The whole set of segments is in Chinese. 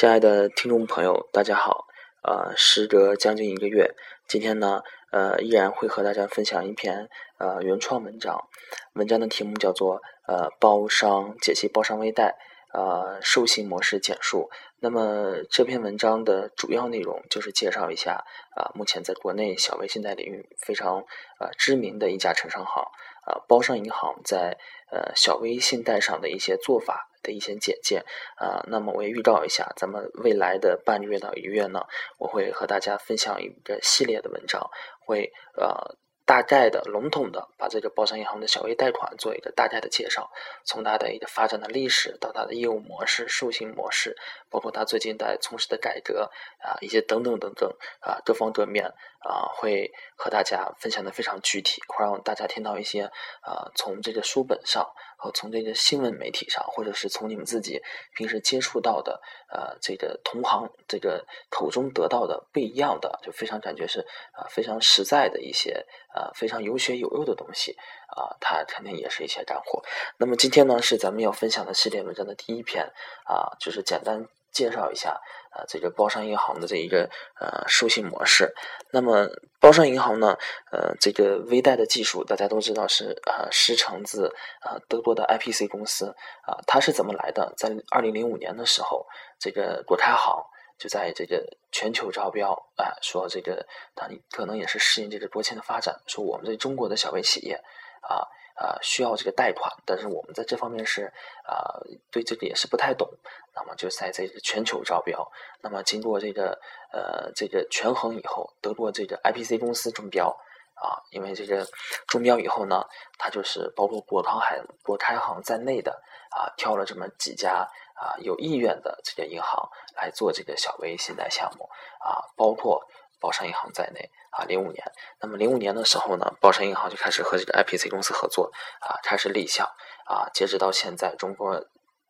亲爱的听众朋友，大家好。呃，时隔将近一个月，今天呢，呃，依然会和大家分享一篇呃原创文章。文章的题目叫做《呃包商解析包商微贷呃授信模式简述》。那么这篇文章的主要内容就是介绍一下啊，目前在国内小微信贷领域非常呃知名的一家城商行啊，包商银行在呃小微信贷上的一些做法。的一些简介啊，那么我也预告一下，咱们未来的半个月到一个月呢，我会和大家分享一个系列的文章，会呃。大概的、笼统的把这个包商银行的小微贷款做一个大概的介绍，从它的一个发展的历史到它的业务模式、授信模式，包括它最近在从事的改革啊，一些等等等等啊，各方各面啊，会和大家分享的非常具体，会让大家听到一些啊，从这个书本上和从这个新闻媒体上，或者是从你们自己平时接触到的呃这个同行这个口中得到的不一样的，就非常感觉是啊非常实在的一些啊。啊，非常有血有肉的东西啊，它肯定也是一些干货。那么今天呢，是咱们要分享的系列文章的第一篇啊，就是简单介绍一下啊，这个包商银行的这一个呃授信模式。那么包商银行呢，呃，这个微贷的技术大家都知道是啊师承自啊德国的 IPC 公司啊，它是怎么来的？在二零零五年的时候，这个国开行。就在这个全球招标啊，说这个他可能也是适应这个国情的发展，说我们这中国的小微企业啊啊需要这个贷款，但是我们在这方面是啊对这个也是不太懂，那么就在这个全球招标，那么经过这个呃这个权衡以后，德国这个 IPC 公司中标啊，因为这个中标以后呢，它就是包括国康海、国开行在内的啊挑了这么几家。啊，有意愿的这个银行来做这个小微信贷项目啊，包括宝山银行在内啊。零五年，那么零五年的时候呢，宝山银行就开始和这个 IPC 公司合作啊，开始立项啊。截止到现在，中国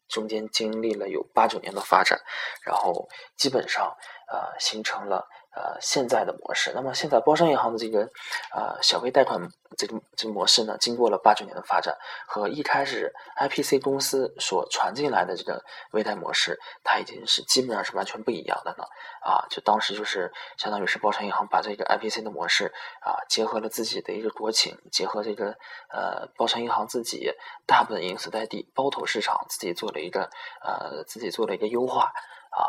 中间经历了有八九年的发展，然后基本上呃形成了。呃，现在的模式，那么现在包商银行的这个呃小微贷款这个这个模式呢，经过了八九年的发展，和一开始 IPC 公司所传进来的这个微贷模式，它已经是基本上是完全不一样的了啊！就当时就是相当于是包商银行把这个 IPC 的模式啊，结合了自己的一个国情，结合这个呃包商银行自己大本营所在地包头市场，自己做了一个呃自己做了一个优化啊，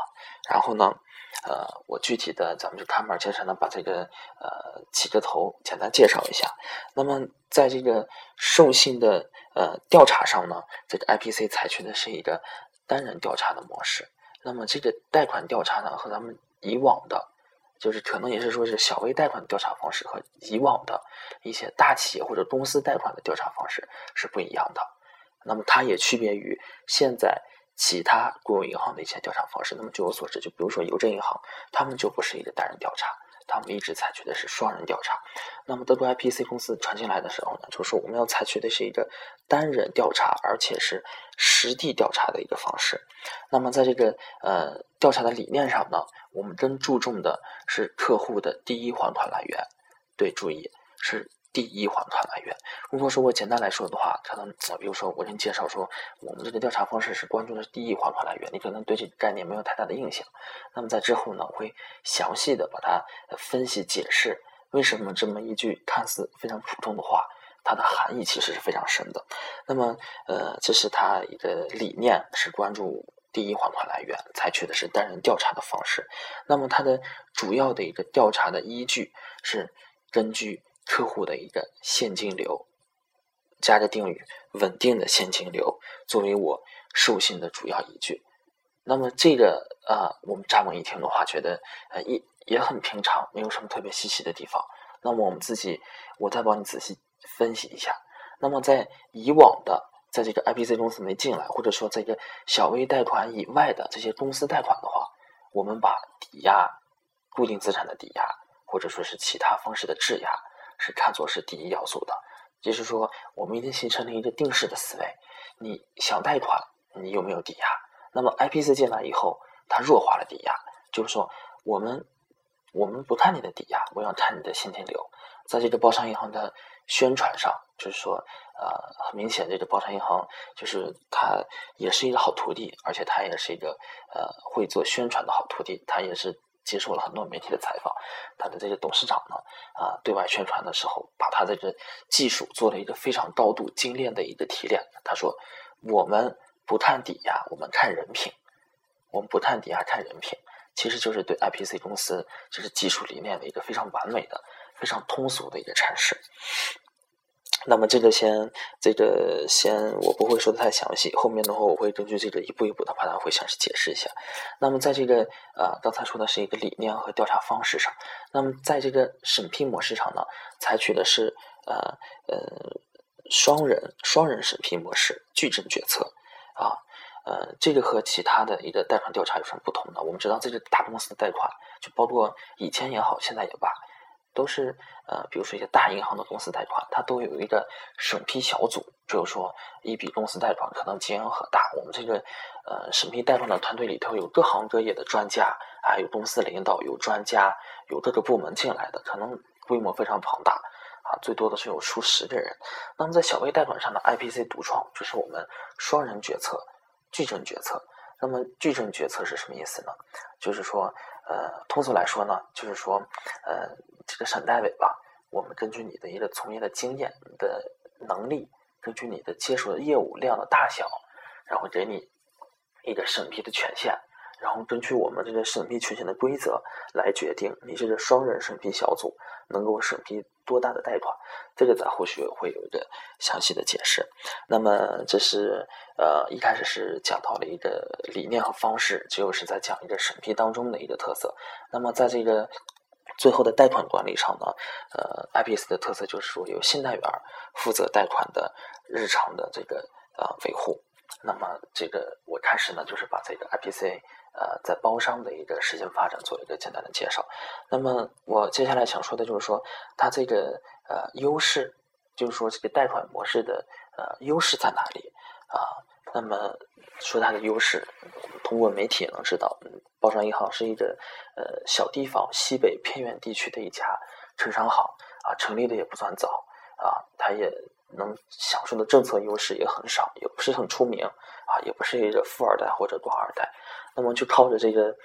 然后呢。呃，我具体的咱们就看板介绍呢，把这个呃起个头，简单介绍一下。那么在这个授信的呃调查上呢，这个 IPC 采取的是一个单人调查的模式。那么这个贷款调查呢，和咱们以往的，就是可能也是说是小微贷款的调查方式和以往的一些大企业或者公司贷款的调查方式是不一样的。那么它也区别于现在。其他国有银行的一些调查方式，那么据我所知，就比如说邮政银行，他们就不是一个单人调查，他们一直采取的是双人调查。那么德国 IPC 公司传进来的时候呢，就说我们要采取的是一个单人调查，而且是实地调查的一个方式。那么在这个呃调查的理念上呢，我们更注重的是客户的第一还款来源。对，注意是。第一还款来源，如果说我简单来说的话，可能比如说我跟你介绍说，我们这个调查方式是关注的第一还款来源，你可能对这个概念没有太大的印象。那么在之后呢，我会详细的把它分析解释，为什么这么一句看似非常普通的话，它的含义其实是非常深的。那么，呃，这是它一个理念，是关注第一还款来源，采取的是单人调查的方式。那么它的主要的一个调查的依据是根据。客户的一个现金流，加个定语，稳定的现金流作为我授信的主要依据。那么这个啊，我们乍闻一听的话，觉得呃也也很平常，没有什么特别稀奇的地方。那么我们自己，我再帮你仔细分析一下。那么在以往的，在这个 IPC 公司没进来，或者说在这个小微贷款以外的这些公司贷款的话，我们把抵押、固定资产的抵押，或者说是其他方式的质押。是看作是第一要素的，就是说，我们已经形成了一个定式的思维。你想贷款，你有没有抵押？那么 IPC 进来以后，它弱化了抵押，就是说，我们我们不看你的抵押，我要看你的现金流。在这个包商银行的宣传上，就是说，呃，很明显，这个包商银行就是他也是一个好徒弟，而且他也是一个呃会做宣传的好徒弟。他也是接受了很多媒体的采访，他的这个董事长呢，啊，对外宣传的时候，把他这技术做了一个非常高度精炼的一个提炼。他说：“我们不看抵押，我们看人品。我们不看抵押，看人品。”其实就是对 IPC 公司就是技术理念的一个非常完美的、非常通俗的一个阐释。那么这个先，这个先我不会说的太详细，后面的话我会根据这个一步一步的把它会详细解释一下。那么在这个呃刚才说的是一个理念和调查方式上，那么在这个审批模式上呢，采取的是呃呃双人双人审批模式，矩阵决策啊。呃，这个和其他的一个贷款调查有什么不同呢？我们知道，这个大公司的贷款，就包括以前也好，现在也罢，都是呃，比如说一些大银行的公司贷款，它都有一个审批小组。就是说，一笔公司贷款可能金额很大，我们这个呃审批贷款的团队里头有各行各业的专家，还有公司领导，有专家，有各个部门进来的，可能规模非常庞大啊，最多的是有数十个人。那么在小微贷款上的 IPC 独创，就是我们双人决策。矩阵决策，那么矩阵决策是什么意思呢？就是说，呃，通俗来说呢，就是说，呃，这个省代委吧，我们根据你的一个从业的经验、的能力，根据你的接触的业务量的大小，然后给你一个审批的权限。然后根据我们这个审批权限的规则来决定，你这个双人审批小组能够审批多大的贷款，这个在后续会有一个详细的解释。那么这是呃一开始是讲到了一个理念和方式，就是在讲一个审批当中的一个特色。那么在这个最后的贷款管理上呢，呃，IPS 的特色就是说由信贷员负责贷款的日常的这个呃维护。那么这个我开始呢就是把这个 IPC。呃，在包商的一个实践发展做一个简单的介绍。那么我接下来想说的就是说，它这个呃优势，就是说这个贷款模式的呃优势在哪里啊？那么说它的优势，通过媒体也能知道，嗯包商银行是一个呃小地方西北偏远地区的一家城商行啊，成立的也不算早啊，它也能享受的政策优势也很少，也不是很出名啊，也不是一个富二代或者官二代。那么就靠着这个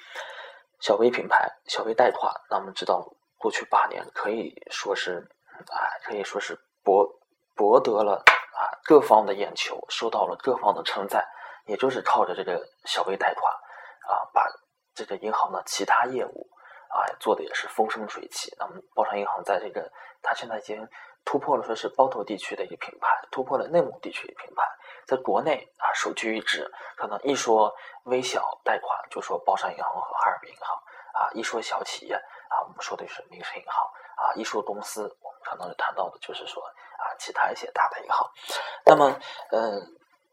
小微品牌、小微贷款，那我们知道过去八年可以说是，啊，可以说是博博得了啊各方的眼球，受到了各方的称赞。也就是靠着这个小微贷款，啊，把这个银行的其他业务啊做的也是风生水起。那么包商银行在这个，它现在已经突破了说是包头地区的一个品牌，突破了内蒙地区的品牌。在国内啊，首屈一指。可能一说微小贷款，就说包商银行和哈尔滨银行啊；一说小企业啊，我们说的是民生银行啊；一说公司，我们可能谈到的就是说啊，其他一些大的银行。那么，呃，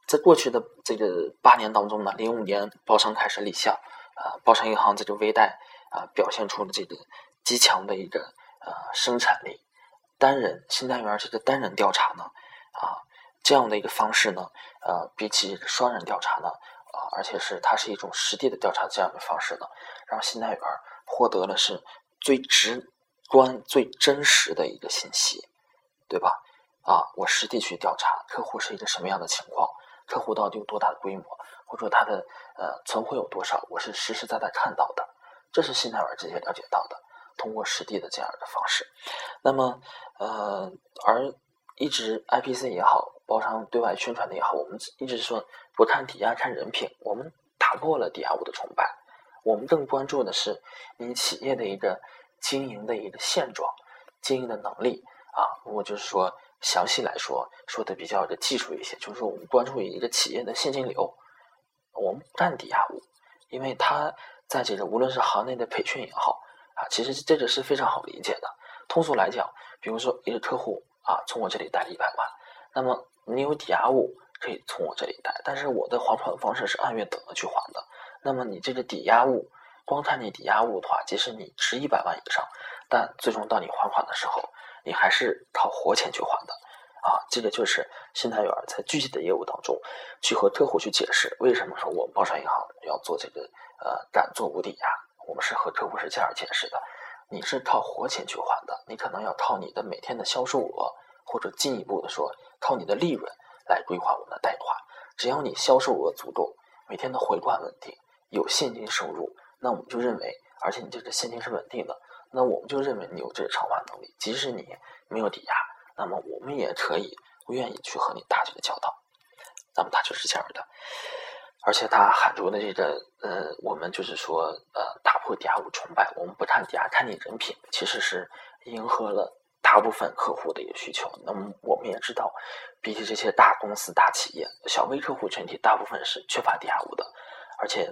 在过去的这个八年当中呢，零五年包商开始立项啊，包商银行这个微贷啊，表现出了这个极强的一个呃生产力。单人新单元这个单人调查呢，啊。这样的一个方式呢，呃，比起双人调查呢，啊，而且是它是一种实地的调查这样的方式呢，让信贷员获得了是最直观、最真实的一个信息，对吧？啊，我实地去调查客户是一个什么样的情况，客户到底有多大的规模，或者说他的呃存货有多少，我是实实在在看到的，这是信贷员直接了解到的，通过实地的这样的方式。那么，呃，而一直 IPC 也好。包商对外宣传的也好，我们一直说不看抵押看人品，我们打破了抵押物的崇拜，我们更关注的是你企业的一个经营的一个现状、经营的能力啊。我就是说，详细来说，说的比较的技术一些，就是说我们关注于一个企业的现金流，我们不看抵押物，因为它在这个无论是行内的培训也好啊，其实这个是非常好理解的。通俗来讲，比如说一个客户啊，从我这里贷了一百万，那么你有抵押物可以从我这里贷，但是我的还款方式是按月等额去还的。那么你这个抵押物，光看你抵押物的话，即使你值一百万以上，但最终到你还款的时候，你还是靠活钱去还的。啊，这个就是信贷员在具体的业务当中去和客户去解释，为什么说我们包商银行要做这个呃敢做无抵押，我们是和客户是这样解释的。你是靠活钱去还的，你可能要靠你的每天的销售额，或者进一步的说，靠你的利润来归还我们的贷款。只要你销售额足够，每天的回款稳定，有现金收入，那我们就认为，而且你这个现金是稳定的，那我们就认为你有这个偿还能力。即使你没有抵押，那么我们也可以不愿意去和你打这个交道。那么他就是这样的，而且他喊出的这个，呃，我们就是说，呃，打破抵押物崇拜，我们不看抵押，看你人品，其实是迎合了大部分客户的一个需求。那么我们也知道，比起这些大公司、大企业，小微客户群体大部分是缺乏抵押物的，而且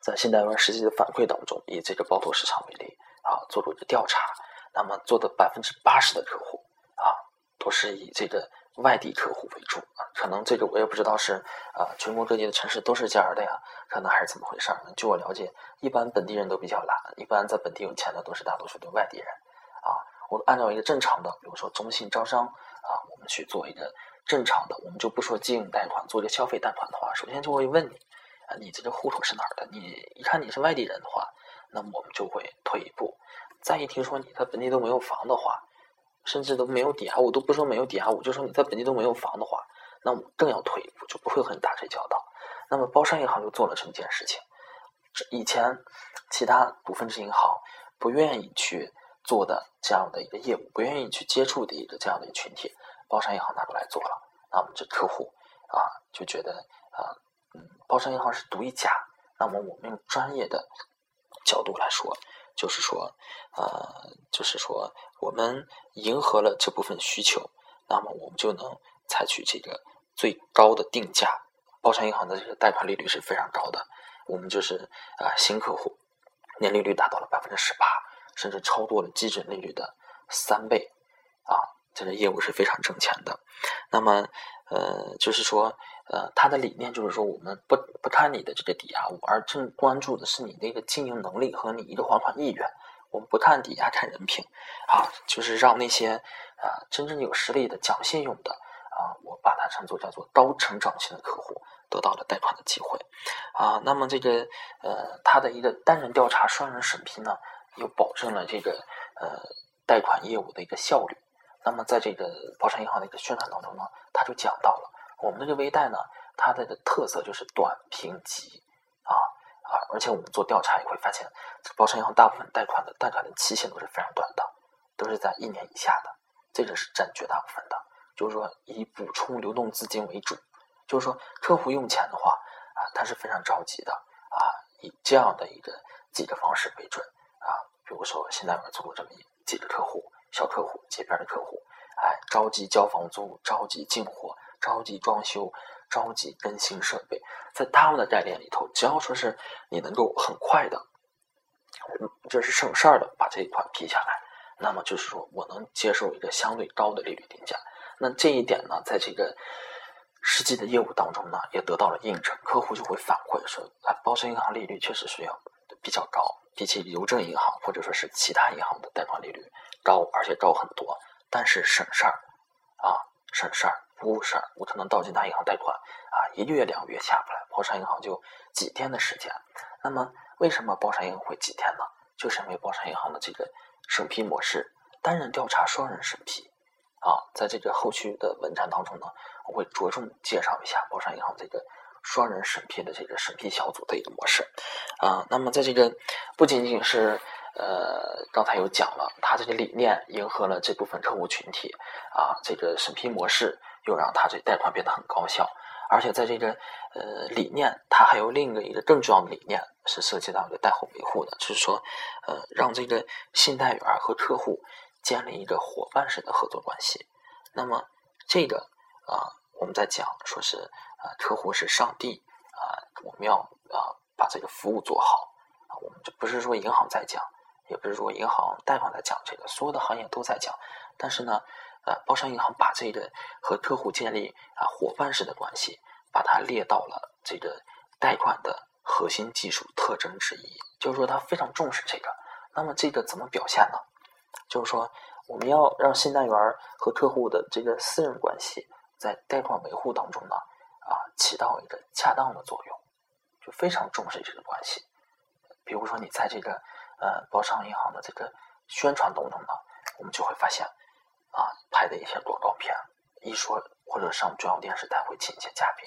在现代湾实际的反馈当中，以这个包头市场为例啊，做过一个调查，那么做的百分之八十的客户啊，都是以这个。外地客户为主啊，可能这个我也不知道是啊，全国各地的城市都是这样的呀，可能还是怎么回事儿？据我了解，一般本地人都比较懒，一般在本地有钱的都是大多数的外地人啊。我按照一个正常的，比如说中信招商啊，我们去做一个正常的，我们就不说经营贷款，做一个消费贷款的话，首先就会问你啊，你这个户口是哪儿的？你一看你是外地人的话，那么我们就会退一步。再一听说你在本地都没有房的话。甚至都没有抵押物，都不说没有抵押物，就说你在本地都没有房的话，那我更要退一步，就不会和你打这交道。那么包商银行就做了这么件事情，以前其他股份制银行不愿意去做的这样的一个业务，不愿意去接触的一个这样的一个群体，包商银行拿过来做了，那我们这客户啊就觉得啊，嗯，包商银行是独一家。那么我们用专业的角度来说。就是说，呃，就是说，我们迎合了这部分需求，那么我们就能采取这个最高的定价。包商银行的这个贷款利率是非常高的，我们就是啊，新客户年利率达到了百分之十八，甚至超过了基准利率的三倍，啊，这个业务是非常挣钱的。那么，呃，就是说。呃，他的理念就是说，我们不不看你的这个抵押物，而正关注的是你的一个经营能力和你一个还款意愿。我们不看抵押，看人品，啊，就是让那些啊真正有实力的、讲信用的啊，我把它称作叫做高成长型的客户得到了贷款的机会，啊，那么这个呃，他的一个单人调查、双人审批呢，又保证了这个呃贷款业务的一个效率。那么在这个包商银行的一个宣传当中呢，他就讲到了。我们这个微贷呢，它的特色就是短平急啊啊！而且我们做调查也会发现，包商银行大部分贷款的贷款的期限都是非常短的，都是在一年以下的，这个是占绝大部分的。就是说，以补充流动资金为主。就是说，客户用钱的话啊，他是非常着急的啊，以这样的一个几个方式为准啊。比如说，现在我们做过这么几个客户，小客户街边的客户，哎，着急交房租，着急进货。着急装修，着急更新设备，在他们的概念里头，只要说是你能够很快的，就是省事儿的把这一款批下来，那么就是说我能接受一个相对高的利率定价。那这一点呢，在这个实际的业务当中呢，也得到了印证。客户就会反馈说，啊，包商银行利率确实是要比较高，比起邮政银行或者说是其他银行的贷款利率高，而且高很多，但是省事儿啊，省事儿。不事儿，我可能到其他银行贷款啊，一个月两个月下不来，包商银行就几天的时间。那么为什么包商银行会几天呢？就是因为包商银行的这个审批模式，单人调查、双人审批啊。在这个后续的文章当中呢，我会着重介绍一下包商银行这个双人审批的这个审批小组的一个模式啊。那么在这个不仅仅是。呃，刚才有讲了，他这个理念迎合了这部分客户群体啊，这个审批模式又让他这贷款变得很高效，而且在这个呃理念，它还有另一个一个更重要的理念是涉及到一个贷后维护的，就是说呃让这个信贷员和客户建立一个伙伴式的合作关系。那么这个啊，我们在讲说是啊客户是上帝啊，我们要啊把这个服务做好啊，我们就不是说银行在讲。也不是说银行贷款在讲这个，所有的行业都在讲。但是呢，呃，包商银行把这个和客户建立啊伙伴式的关系，把它列到了这个贷款的核心技术特征之一。就是说，他非常重视这个。那么，这个怎么表现呢？就是说，我们要让信贷员和客户的这个私人关系，在贷款维护当中呢，啊，起到一个恰当的作用，就非常重视这个关系。比如说，你在这个。呃包商银行的这个宣传当中呢，我们就会发现啊拍的一些广告片，一说或者上中央电视台会请一些嘉宾，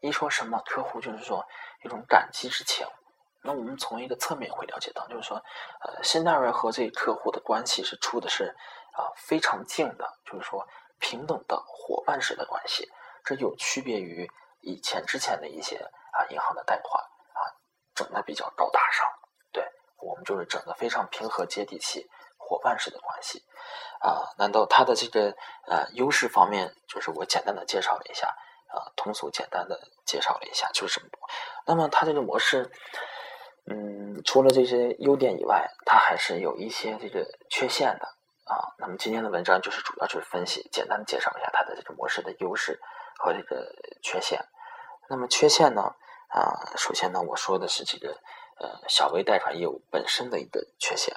一说什么客户就是说一种感激之情。那我们从一个侧面会了解到，就是说，呃，新大瑞和这客户的关系是处的是啊非常近的，就是说平等的伙伴式的关系，这有区别于以前之前的一些啊银行的贷款啊整的比较高大上，对我们就是整的非常平和接地气伙伴式的关系啊。难道它的这个呃优势方面，就是我简单的介绍了一下啊，通俗简单的介绍了一下，就是这么多。那么它这个模式。嗯，除了这些优点以外，它还是有一些这个缺陷的啊。那么今天的文章就是主要就是分析，简单的介绍一下它的这个模式的优势和这个缺陷。那么缺陷呢？啊，首先呢，我说的是这个呃小微贷款业务本身的一个缺陷。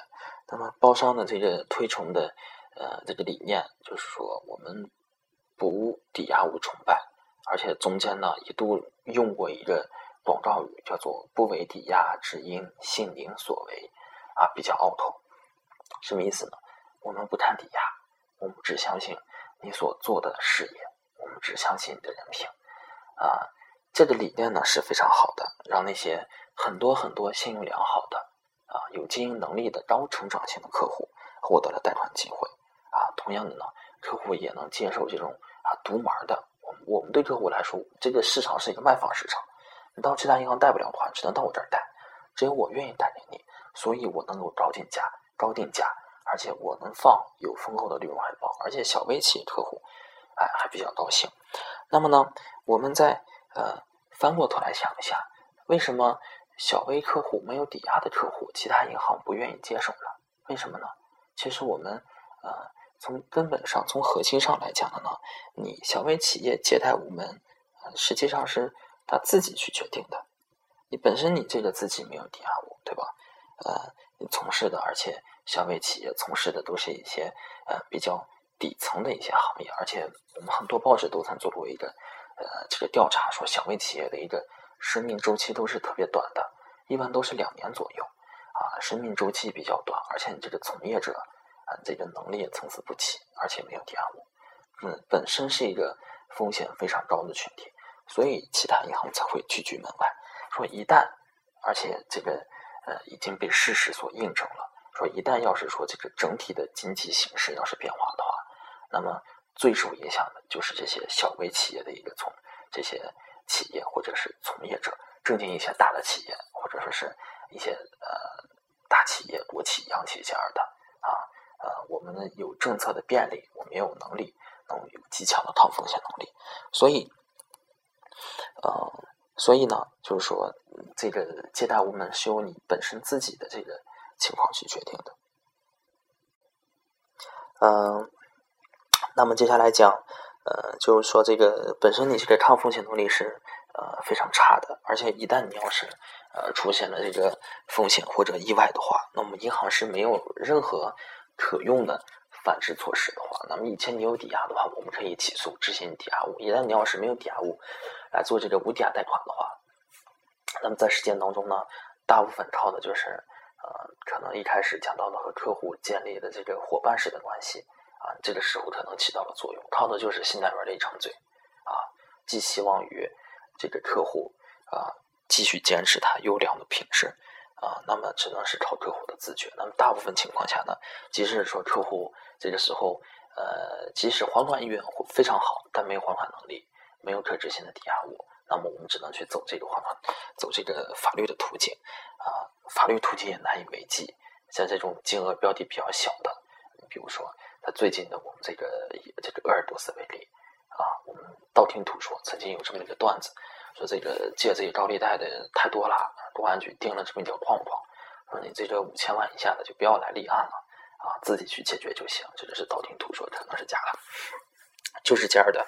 那么包商的这个推崇的呃这个理念，就是说我们不抵押物崇拜，而且中间呢一度用过一个。广告语叫做“不为抵押，只因信您所为”，啊，比较拗口。什么意思呢？我们不谈抵押，我们只相信你所做的事业，我们只相信你的人品。啊，这个理念呢是非常好的，让那些很多很多信用良好的、有经营能力的高成长性的客户获得了贷款机会。啊，同样的呢，客户也能接受这种啊独门的。我们我们对客户来说，这个市场是一个卖方市场。你到其他银行贷不了款，只能到我这儿贷，只有我愿意贷给你，所以我能够高定价、高定价，而且我能放有丰厚的利润回报，而且小微企业客户，哎，还比较高兴。那么呢，我们再呃翻过头来想一下，为什么小微客户没有抵押的客户，其他银行不愿意接手呢？为什么呢？其实我们呃从根本上、从核心上来讲的呢，你小微企业借贷无门，实际上是。他自己去决定的，你本身你这个自己没有抵押物，对吧？呃，你从事的，而且小微企业从事的都是一些呃比较底层的一些行业，而且我们很多报纸都曾做过一个呃这个调查，说小微企业的一个生命周期都是特别短的，一般都是两年左右啊，生命周期比较短，而且你这个从业者啊这个能力也参差不齐，而且没有抵押物，嗯，本身是一个风险非常高的群体。所以，其他银行才会拒拒门外。说一旦，而且这个呃已经被事实所印证了。说一旦要是说这个整体的经济形势要是变化的话，那么最受影响的就是这些小微企业的一个从这些企业或者是从业者，正经一些大的企业或者说是一些呃大企业、国企、央企这样的啊呃，我们有政策的便利，我们也有能力，能有极强的抗风险能力，所以。呃，所以呢，就是说，这个借贷无门是由你本身自己的这个情况去决定的。嗯，那么接下来讲，呃，就是说，这个本身你这个抗风险能力是呃非常差的，而且一旦你要是呃出现了这个风险或者意外的话，那么银行是没有任何可用的。反制措施的话，那么以前你有抵押的话，我们可以起诉执行抵押物。一旦你要是没有抵押物来做这个无抵押贷款的话，那么在实践当中呢，大部分靠的就是呃，可能一开始讲到的和客户建立的这个伙伴式的关系这个时候可能起到了作用，靠的就是信贷员的一张嘴啊，寄希望于这个客户啊继续坚持他优良的品质。啊，那么只能是靠客户的自觉。那么大部分情况下呢，即使说客户这个时候，呃，即使还款意愿非常好，但没有还款能力，没有可执行的抵押物，那么我们只能去走这个还款，走这个法律的途径。啊，法律途径也难以为继。像这种金额标的比较小的，比如说，他最近的我们这个以这个鄂尔多斯为例，啊，我们道听途说，曾经有这么一个段子。说这个借这个高利贷的太多了，公安局定了这么一条框框，说你这个五千万以下的就不要来立案了，啊，自己去解决就行。这个是道听途说，可能是假的，就是这样的。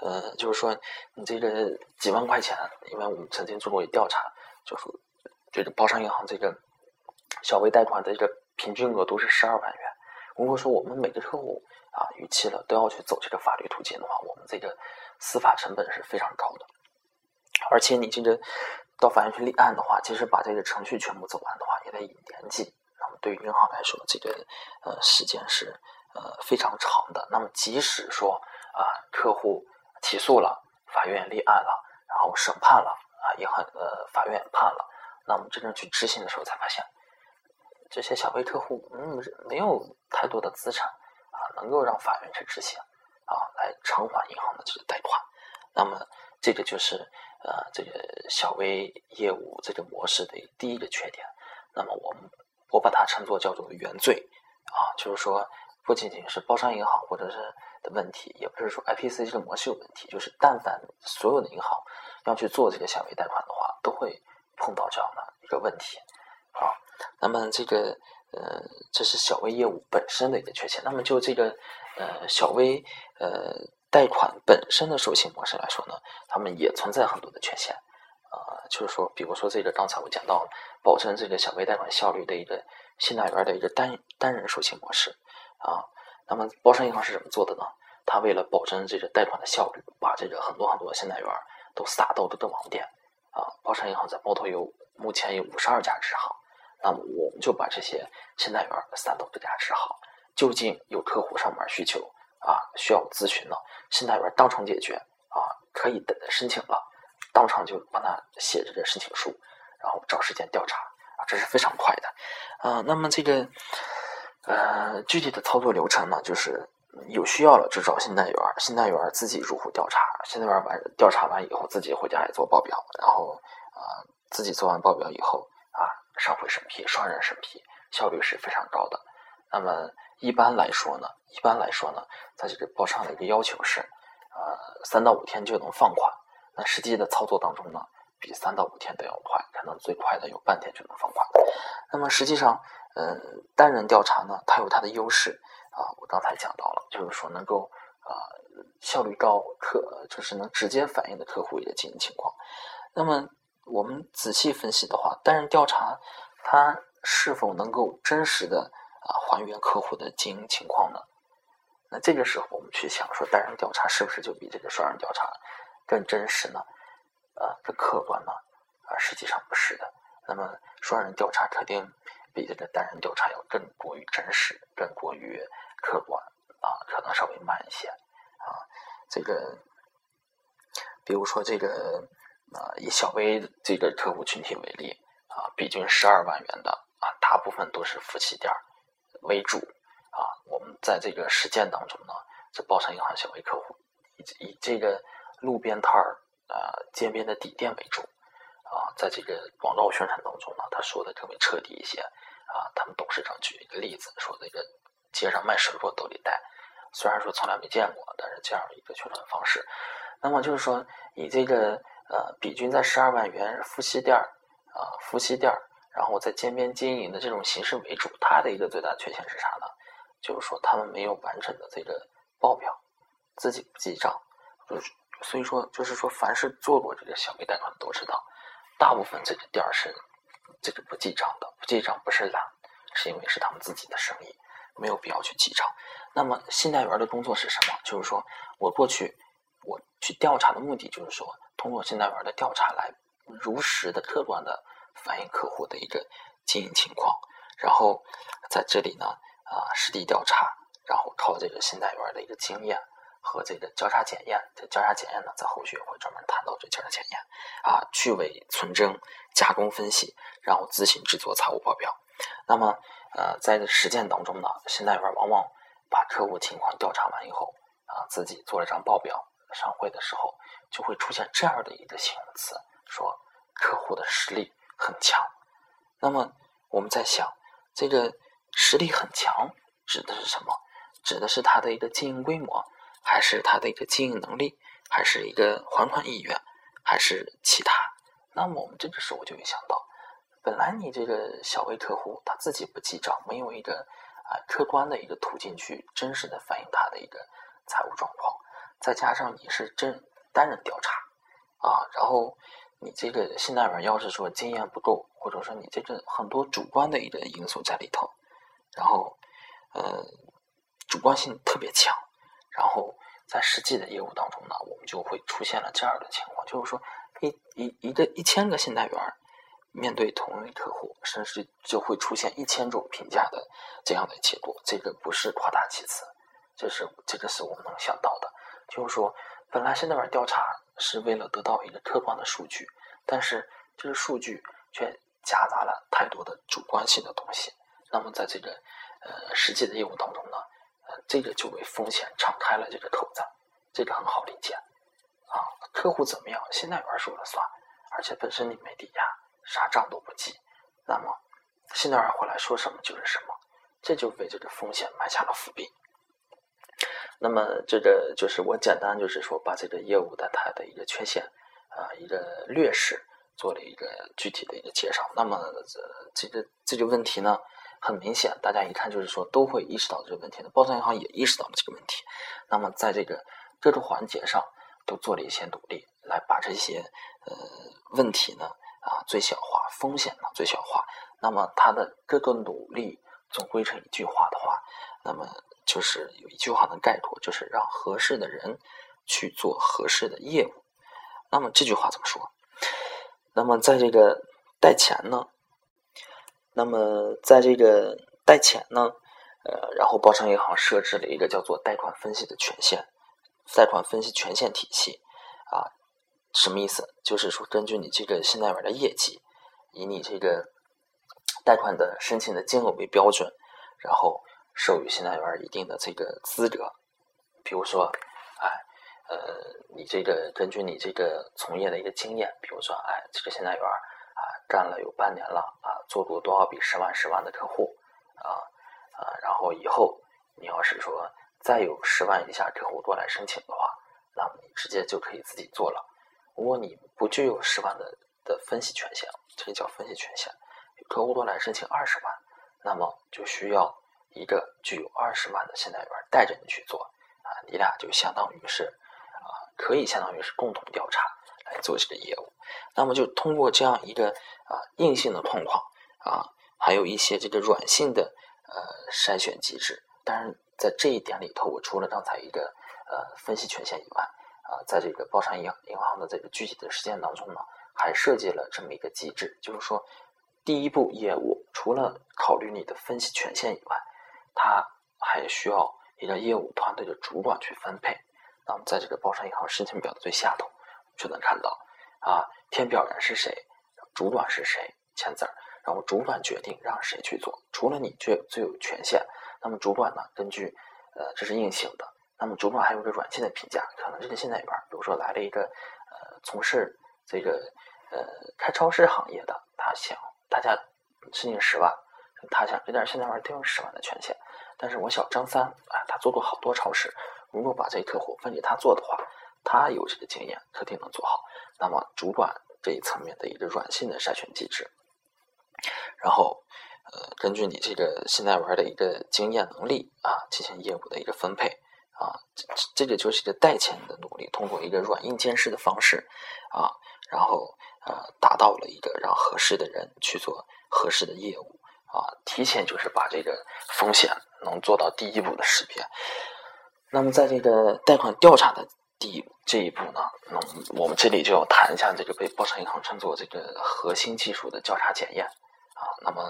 呃，就是说你这个几万块钱，因为我们曾经做过一调查，就是这个包商银行这个小微贷款的这个平均额度是十二万元。如果说我们每个客户啊逾期了都要去走这个法律途径的话，我们这个司法成本是非常高的。而且你这个到法院去立案的话，其实把这个程序全部走完的话，也得一年计。那么对于银行来说，这个呃时间是呃非常长的。那么即使说啊客户起诉了，法院立案了，然后审判了啊银行呃法院判了，那我们真正去执行的时候才发现，这些小微客户嗯没有太多的资产啊能够让法院去执行啊来偿还银行的这个贷款。那么这个就是呃这个小微业务这个模式的第一个缺点。那么我们我把它称作叫做原罪啊，就是说不仅仅是包商银行或者是的问题，也不是说 IPC 这个模式有问题，就是但凡所有的银行要去做这个小微贷款的话，都会碰到这样的一个问题啊。那么这个呃，这是小微业务本身的一个缺陷。那么就这个呃小微呃贷款本身的授信模式来说呢，他们也存在很多的缺陷。呃，就是说，比如说这个刚才我讲到了，保证这个小微贷款效率的一个信贷员的一个单单人授信模式啊。那么包商银行是怎么做的呢？他为了保证这个贷款的效率，把这个很多很多的信贷员都撒到这个网点啊。包商银行在包头有目前有五十二家支行，那么我们就把这些信贷员撒到这家支行，究竟有客户上门需求啊，需要咨询了，信贷员当场解决啊，可以等申请了。当场就帮他写这个申请书，然后找时间调查啊，这是非常快的啊。那么这个呃具体的操作流程呢，就是有需要了就找信贷员，信贷员自己入户调查，信贷员完调查完以后自己回家也做报表，然后啊自己做完报表以后上会审批，双人审批效率是非常高的。那么一般来说呢，一般来说呢，在这个报上的一个要求是呃三到五天就能放款。那实际的操作当中呢，比三到五天都要快，可能最快的有半天就能放款。那么实际上，嗯，单人调查呢，它有它的优势啊。我刚才讲到了，就是说能够啊效率高，客就是能直接反映的客户一个经营情况。那么我们仔细分析的话，单人调查它是否能够真实的啊还原客户的经营情况呢？那这个时候我们去想说，单人调查是不是就比这个双人调查？更真实呢？啊，更客观呢？啊，实际上不是的。那么双人调查肯定比这个单人调查要更过于真实，更过于客观啊，可能稍微慢一些啊。这个，比如说这个啊，以小微这个客户群体为例啊，比均十二万元的啊，大部分都是夫妻店为主啊。我们在这个实践当中呢，这包商银行小微客户以以这个。路边摊儿啊，街边的底店为主啊，在这个广告宣传当中呢，他说的更为彻底一些啊。他们董事长举一个例子，说这个街上卖水果都得带，虽然说从来没见过，但是这样一个宣传方式。那么就是说，以这个呃，比均在十二万元夫妻店儿啊，夫妻店儿，然后在街边经营的这种形式为主，它的一个最大缺陷是啥呢？就是说他们没有完整的这个报表，自己不记账，就是。所以说，就是说，凡是做过这个小微贷款都知道，大部分这个店儿是这个不记账的。不记账不是懒，是因为是他们自己的生意，没有必要去记账。那么，信贷员的工作是什么？就是说我过去去调查的目的，就是说通过信贷员的调查来如实的、客观的反映客户的一个经营情况，然后在这里呢啊实地调查，然后靠这个信贷员的一个经验。和这个交叉检验，这交叉检验呢，在后续会专门谈到这交叉检验啊，去伪存真、加工分析，然后自行制作财务报表。那么，呃，在实践当中呢，信贷员往往把客户情况调查完以后啊，自己做了张报表，商会的时候就会出现这样的一个形容词，说客户的实力很强。那么我们在想，这个实力很强指的是什么？指的是他的一个经营规模。还是他的一个经营能力，还是一个还款意愿，还是其他？那么我们这个时候就会想到，本来你这个小微客户他自己不记账，没有一个啊客观的一个途径去真实的反映他的一个财务状况，再加上你是真单人调查啊，然后你这个信贷员要是说经验不够，或者说你这个很多主观的一个因素在里头，然后呃主观性特别强。然后在实际的业务当中呢，我们就会出现了这样的情况，就是说，一一一个一千个信贷员面对同一客户，甚至就会出现一千种评价的这样的结果。这个不是夸大其词，这是这个是我们能想到的。就是说，本来现在玩调查是为了得到一个客观的数据，但是这个数据却夹杂了太多的主观性的东西。那么在这个呃实际的业务当中呢，呃，这个就为风险敞开了这个口子，这个很好理解啊。客户怎么样，现在玩说了算，而且本身你没抵押，啥账都不记，那么现在玩回来说什么就是什么，这就为这个风险埋下了伏笔。那么这个就是我简单就是说把这个业务的它的一个缺陷啊一个劣势做了一个具体的一个介绍。那么这个这个问题呢，很明显大家一看就是说都会意识到这个问题的，包商银行也意识到了这个问题。那么在这个各个环节上都做了一些努力，来把这些呃问题呢啊最小化，风险呢最小化。那么它的各个努力总归成一句话的话，那么。就是有一句话能概括，就是让合适的人去做合适的业务。那么这句话怎么说？那么在这个贷钱呢？那么在这个贷钱呢？呃，然后包商银行设置了一个叫做贷款分析的权限，贷款分析权限体系啊，什么意思？就是说根据你这个信贷员的业绩，以你这个贷款的申请的金额为标准，然后。授予信贷员一定的这个资格，比如说，哎，呃，你这个根据你这个从业的一个经验，比如说，哎，这个信贷员啊，干了有半年了啊，做过多少笔十万、十万的客户啊啊，然后以后你要是说再有十万以下客户过来申请的话，那么你直接就可以自己做了。如果你不具有十万的的分析权限，这个叫分析权限，客户过来申请二十万，那么就需要。一个具有二十万的信贷员带着你去做啊，你俩就相当于是啊，可以相当于是共同调查来做这个业务。那么就通过这样一个啊硬性的框框啊，还有一些这个软性的呃筛选机制。当然，在这一点里头，我除了刚才一个呃分析权限以外啊，在这个包商银银行的这个具体的实践当中呢，还设计了这么一个机制，就是说第一步业务除了考虑你的分析权限以外，他还需要一个业务团队的主管去分配。那么，在这个包商银行申请表的最下头，就能看到啊，填表人是谁，主管是谁，签字儿，然后主管决定让谁去做。除了你最最有权限，那么主管呢，根据呃，这是硬性的。那么主管还有个软性的评价，可能这个信贷员，比如说来了一个呃，从事这个呃开超市行业的，他想大家申请十万。他想这点现在玩都有十万的权限，但是我小张三啊，他做过好多超市，如果把这客户分给他做的话，他有这个经验，肯定能做好。那么主管这一层面的一个软性的筛选机制，然后呃，根据你这个现在玩的一个经验能力啊，进行业务的一个分配啊，这这个就是一个贷钱的努力，通过一个软硬兼施的方式啊，然后呃，达到了一个让合适的人去做合适的业务。啊，提前就是把这个风险能做到第一步的识别。那么，在这个贷款调查的第这一步呢，那我们这里就要谈一下这个被包商银行称作这个核心技术的交叉检验啊。那么，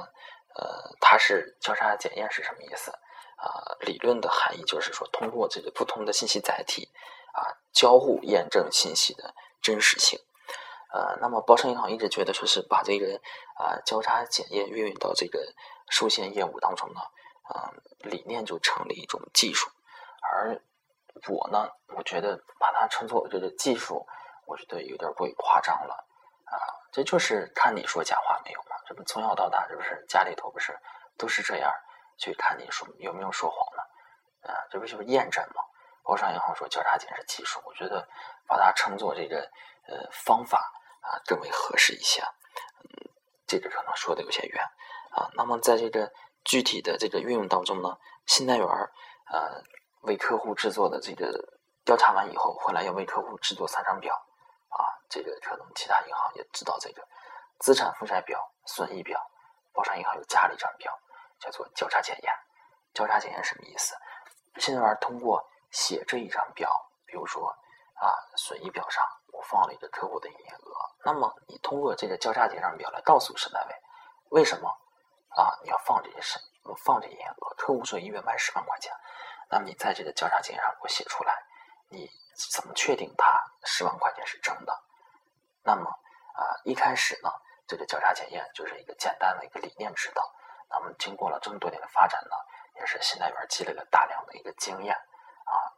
呃，它是交叉检验是什么意思啊？理论的含义就是说，通过这个不同的信息载体啊，交互验证信息的真实性。呃，那么包商银行一直觉得说是把这个啊交叉检验运用到这个授信业务当中呢，啊理念就成了一种技术，而我呢，我觉得把它称作这个技术，我觉得有点过于夸张了啊，这就是看你说假话没有嘛？这不从小到大，这不是家里头不是都是这样去看你说有没有说谎呢？啊，这不就是验证吗？包商银行说交叉检是技术，我觉得把它称作这个呃方法。啊，更为合适一些。嗯，这个可能说的有些远啊。那么在这个具体的这个运用当中呢，信贷员儿呃为客户制作的这个调查完以后，回来要为客户制作三张表啊。这个可能其他银行也知道这个资产负债表、损益表，包商银行又加了一张表，叫做交叉检验。交叉检验什么意思？信贷员通过写这一张表，比如说啊，损益表上。放了一个客户的营业额。那么你通过这个交叉结账表来告诉沈大伟，为什么啊你要放这些审放这营业额？客户说一月卖十万块钱，那么你在这个交叉结上给我写出来，你怎么确定他十万块钱是真的？那么啊一开始呢，这个交叉检验就是一个简单的一个理念指导。那么经过了这么多年的发展呢，也是信贷员积累了大量的一个经验。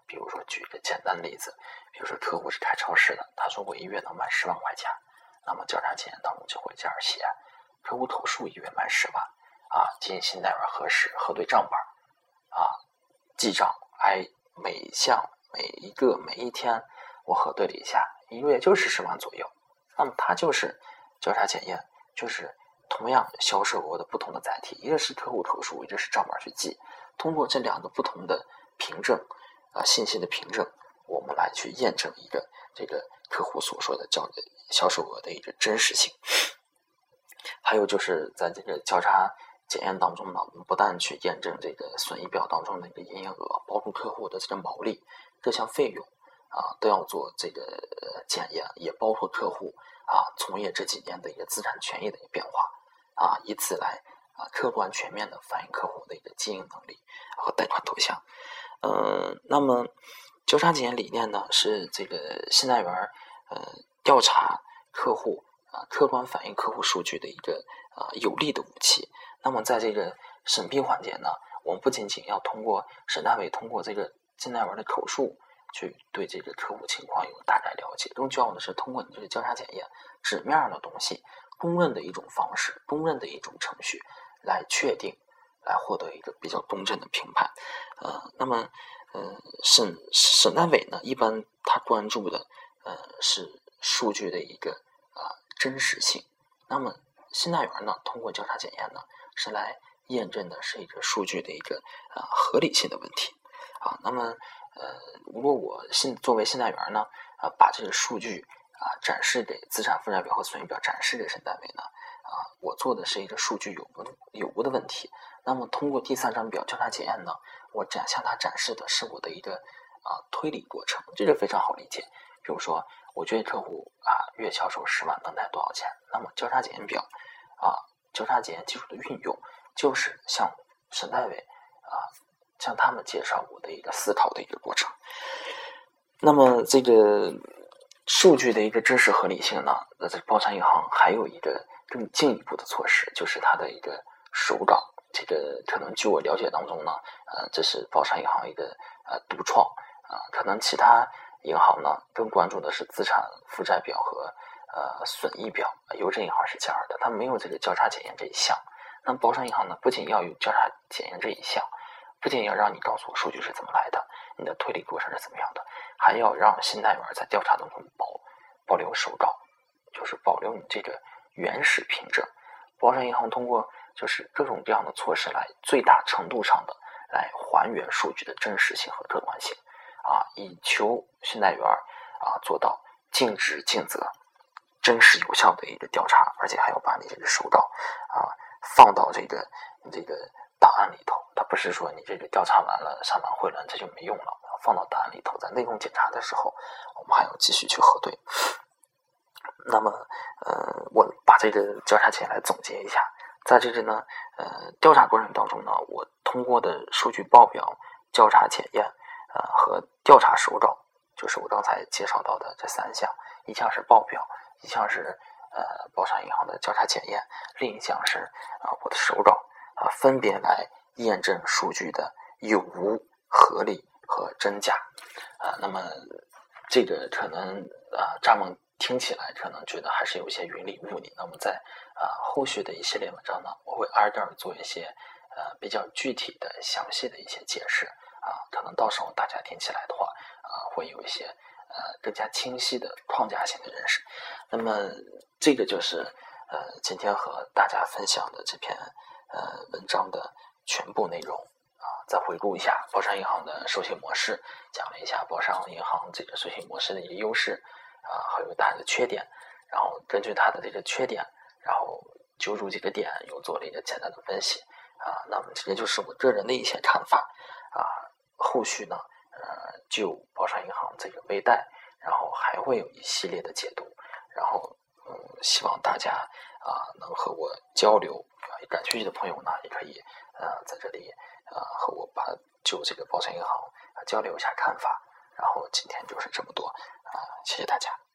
比如说举一个简单例子，比如说客户是开超市的，他说我一月能卖十万块钱，那么交叉检验当中就会这样写：客户投诉一月卖十万啊，经信贷员核实核对账本啊，记账，哎，每项每一个每一天我核对了一下，一个月就是十万左右。那么它就是交叉检验，就是。同样销售额的不同的载体，一个是客户投诉，一个是账本去记。通过这两个不同的凭证啊信息的凭证，我们来去验证一个这个客户所说的交销售额的一个真实性。还有就是在这个交叉检验当中呢，我们不但去验证这个损益表当中的一个营业额，包括客户的这个毛利各项费用啊，都要做这个检验，也包括客户啊从业这几年的一个资产权益的一个变化。啊，以此来啊，客观全面的反映客户的一个经营能力和贷款投向。嗯，那么交叉检验理念呢，是这个信贷员呃调查客户啊，客观反映客户数据的一个啊有力的武器。那么在这个审批环节呢，我们不仅仅要通过审单位通过这个信贷员的口述去对这个客户情况有大概了解，更重要的是通过你这个交叉检验纸面上的东西。公认的一种方式，公认的一种程序，来确定，来获得一个比较公正的评判。呃，那么，呃，审审单委呢，一般他关注的，呃，是数据的一个啊真实性。那么，信贷员呢，通过交叉检验呢，是来验证的是一个数据的一个啊合理性的问题。啊，那么，呃，如果我信作为信贷员呢，啊，把这个数据。啊，展示给资产负债表和损益表展示给审单位呢？啊，我做的是一个数据有无有无的问题。那么通过第三张表交叉检验呢，我展向他展示的是我的一个啊推理过程，这个非常好理解。比如说，我觉得客户啊月销售十万能贷多少钱？那么交叉检验表啊，交叉检验技术的运用就是向审单位啊向他们介绍我的一个思考的一个过程。那么这个。数据的一个真实合理性呢？那在包商银行还有一个更进一步的措施，就是它的一个手稿。这个可能据我了解当中呢，呃，这是包商银行一个呃独创啊。可能其他银行呢更关注的是资产负债表和呃损益表。邮政银行是这样的，它没有这个交叉检验这一项。那么包商银行呢，不仅要有交叉检验这一项，不仅要让你告诉我数据是怎么来的，你的推理过程是怎么样的。还要让信贷员在调查当中保保留手稿，就是保留你这个原始凭证。包商银行通过就是各种各样的措施来最大程度上的来还原数据的真实性和客观性，啊，以求信贷员啊做到尽职尽责、真实有效的一个调查，而且还要把你这个手稿啊放到这个这个档案里头。它不是说你这个调查完了上完会了，这就没用了。放到档案里头，在内容检查的时候，我们还要继续去核对。那么，呃，我把这个交叉起来总结一下，在这个呢，呃，调查过程当中呢，我通过的数据报表、调查检验，呃，和调查手稿，就是我刚才介绍到的这三项，一项是报表，一项是呃包商银行的调查检验，另一项是啊我的手稿啊，分别来验证数据的有无合理。和真假，啊，那么这个可能啊，蚱蜢听起来可能觉得还是有些云里雾里。那么在啊后续的一系列文章呢，我会挨个儿做一些呃比较具体的、详细的一些解释啊，可能到时候大家听起来的话啊，会有一些呃更加清晰的框架性的认识。那么这个就是呃今天和大家分享的这篇呃文章的全部内容啊。再回顾一下包商银行的授信模式，讲了一下包商银行这个授信模式的一个优势啊，还有它的缺点，然后根据它的这个缺点，然后揪住几个点，又做了一个简单的分析啊。那么这就是我个人的一些看法啊。后续呢，呃，就宝山银行这个微贷，然后还会有一系列的解读，然后嗯，希望大家啊能和我交流，感兴趣的朋友呢也可以呃在这里啊和我把就这个宝山银行交流一下看法。然后今天就是这么多，谢谢大家。